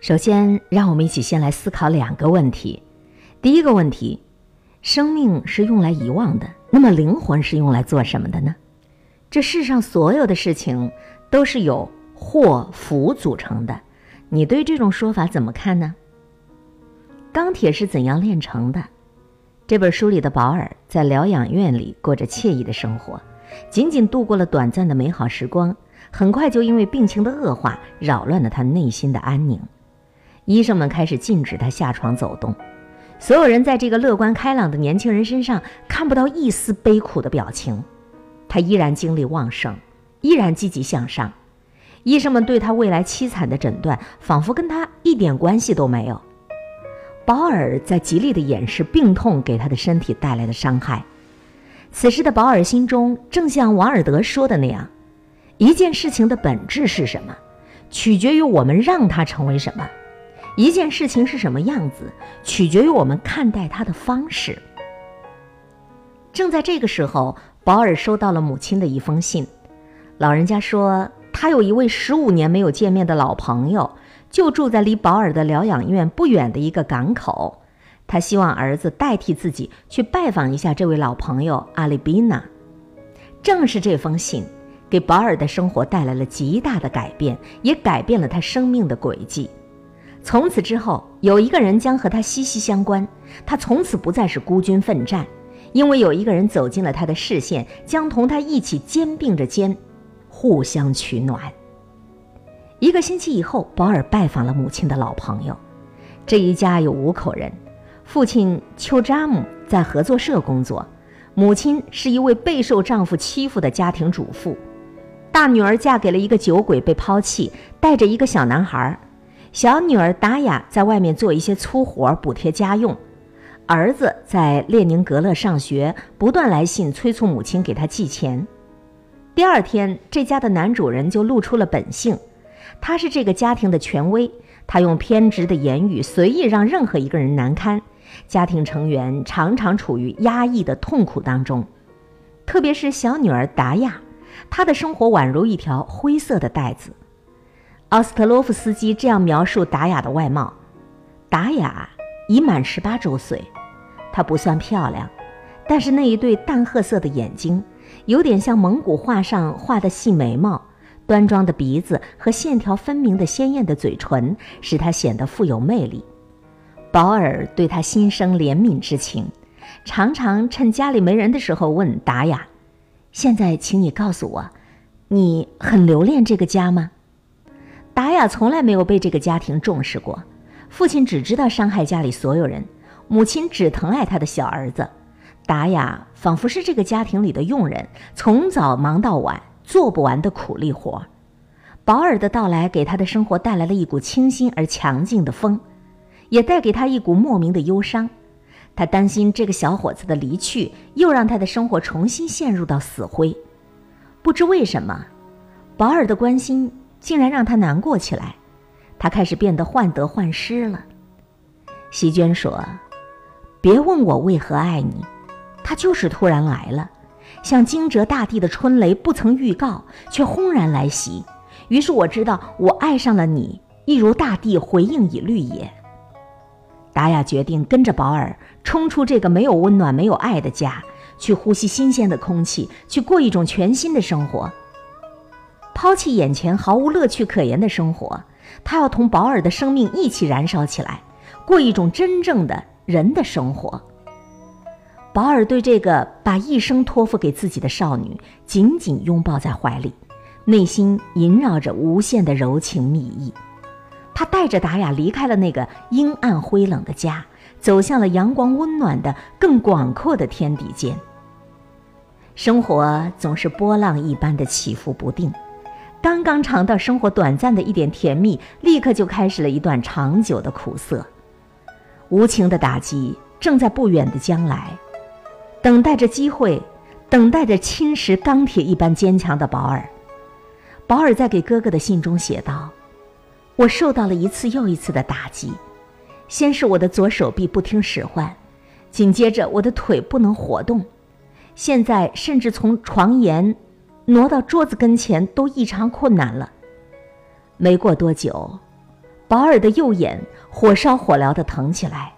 首先，让我们一起先来思考两个问题。第一个问题，生命是用来遗忘的，那么灵魂是用来做什么的呢？这世上所有的事情都是由祸福组成的，你对这种说法怎么看呢？钢铁是怎样炼成的？这本书里的保尔在疗养院里过着惬意的生活，仅仅度过了短暂的美好时光，很快就因为病情的恶化扰乱了他内心的安宁。医生们开始禁止他下床走动，所有人在这个乐观开朗的年轻人身上看不到一丝悲苦的表情。他依然精力旺盛，依然积极向上。医生们对他未来凄惨的诊断，仿佛跟他一点关系都没有。保尔在极力地掩饰病痛给他的身体带来的伤害。此时的保尔心中，正像王尔德说的那样：一件事情的本质是什么，取决于我们让它成为什么。一件事情是什么样子，取决于我们看待它的方式。正在这个时候，保尔收到了母亲的一封信。老人家说，他有一位十五年没有见面的老朋友，就住在离保尔的疗养院不远的一个港口。他希望儿子代替自己去拜访一下这位老朋友阿里比娜。正是这封信，给保尔的生活带来了极大的改变，也改变了他生命的轨迹。从此之后，有一个人将和他息息相关。他从此不再是孤军奋战，因为有一个人走进了他的视线，将同他一起肩并着肩，互相取暖。一个星期以后，保尔拜访了母亲的老朋友。这一家有五口人，父亲丘扎姆在合作社工作，母亲是一位备受丈夫欺负的家庭主妇，大女儿嫁给了一个酒鬼被抛弃，带着一个小男孩。小女儿达雅在外面做一些粗活补贴家用，儿子在列宁格勒上学，不断来信催促母亲给他寄钱。第二天，这家的男主人就露出了本性，他是这个家庭的权威，他用偏执的言语随意让任何一个人难堪，家庭成员常常处于压抑的痛苦当中，特别是小女儿达雅，她的生活宛如一条灰色的带子。奥斯特洛夫斯基这样描述达雅的外貌：达雅已满十八周岁，她不算漂亮，但是那一对淡褐色的眼睛，有点像蒙古画上画的细眉毛，端庄的鼻子和线条分明的鲜艳的嘴唇，使她显得富有魅力。保尔对她心生怜悯之情，常常趁家里没人的时候问达雅：“现在，请你告诉我，你很留恋这个家吗？”达雅从来没有被这个家庭重视过，父亲只知道伤害家里所有人，母亲只疼爱他的小儿子。达雅仿佛是这个家庭里的佣人，从早忙到晚，做不完的苦力活。保尔的到来给他的生活带来了一股清新而强劲的风，也带给他一股莫名的忧伤。他担心这个小伙子的离去，又让他的生活重新陷入到死灰。不知为什么，保尔的关心。竟然让他难过起来，他开始变得患得患失了。席娟说：“别问我为何爱你，他就是突然来了，像惊蛰大地的春雷，不曾预告却轰然来袭。于是我知道我爱上了你，一如大地回应以绿野。”达雅决定跟着保尔冲出这个没有温暖、没有爱的家，去呼吸新鲜的空气，去过一种全新的生活。抛弃眼前毫无乐趣可言的生活，他要同保尔的生命一起燃烧起来，过一种真正的人的生活。保尔对这个把一生托付给自己的少女紧紧拥抱在怀里，内心萦绕着无限的柔情蜜意。他带着达雅离开了那个阴暗灰冷的家，走向了阳光温暖的更广阔的天地间。生活总是波浪一般的起伏不定。刚刚尝到生活短暂的一点甜蜜，立刻就开始了一段长久的苦涩。无情的打击正在不远的将来，等待着机会，等待着侵蚀钢铁一般坚强的保尔。保尔在给哥哥的信中写道：“我受到了一次又一次的打击，先是我的左手臂不听使唤，紧接着我的腿不能活动，现在甚至从床沿。”挪到桌子跟前都异常困难了。没过多久，保尔的右眼火烧火燎地疼起来，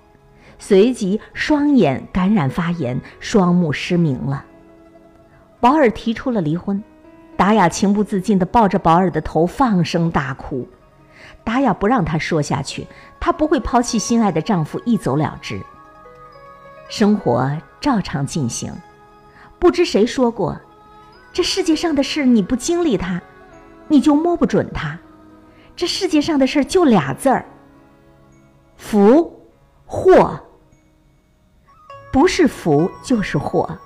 随即双眼感染发炎，双目失明了。保尔提出了离婚，达雅情不自禁地抱着保尔的头放声大哭。达雅不让他说下去，她不会抛弃心爱的丈夫一走了之。生活照常进行。不知谁说过，这世界上的事你不经历它，你就摸不准它。这世界上的事就俩字儿：福、祸。不是福就是祸。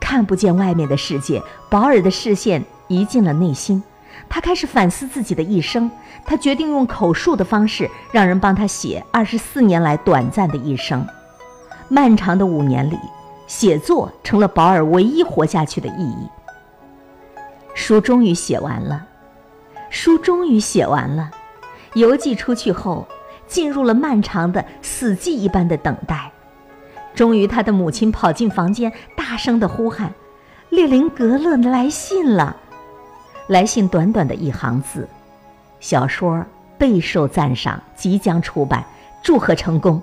看不见外面的世界，保尔的视线移进了内心。他开始反思自己的一生。他决定用口述的方式，让人帮他写二十四年来短暂的一生。漫长的五年里，写作成了保尔唯一活下去的意义。书终于写完了，书终于写完了。邮寄出去后，进入了漫长的死寂一般的等待。终于，他的母亲跑进房间，大声地呼喊：“列宁格勒来信了！”来信短短的一行字：“小说备受赞赏，即将出版，祝贺成功。”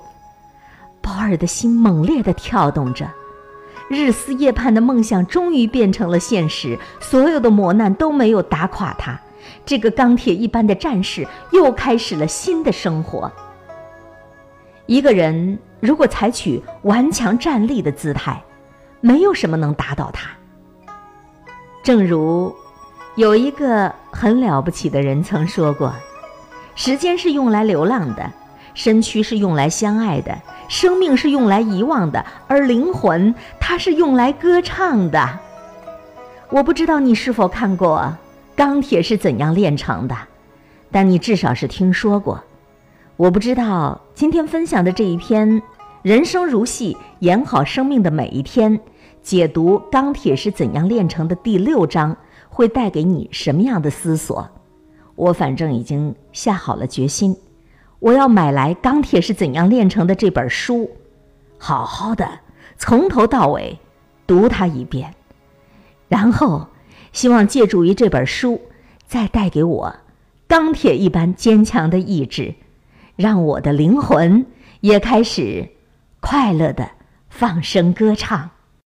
保尔的心猛烈地跳动着，日思夜盼的梦想终于变成了现实。所有的磨难都没有打垮他，这个钢铁一般的战士又开始了新的生活。一个人如果采取顽强站立的姿态，没有什么能打倒他。正如有一个很了不起的人曾说过：“时间是用来流浪的，身躯是用来相爱的。”生命是用来遗忘的，而灵魂它是用来歌唱的。我不知道你是否看过《钢铁是怎样炼成的》，但你至少是听说过。我不知道今天分享的这一篇《人生如戏，演好生命的每一天》，解读《钢铁是怎样炼成的》第六章会带给你什么样的思索。我反正已经下好了决心。我要买来《钢铁是怎样炼成的》这本书，好好的从头到尾读它一遍，然后希望借助于这本书，再带给我钢铁一般坚强的意志，让我的灵魂也开始快乐的放声歌唱。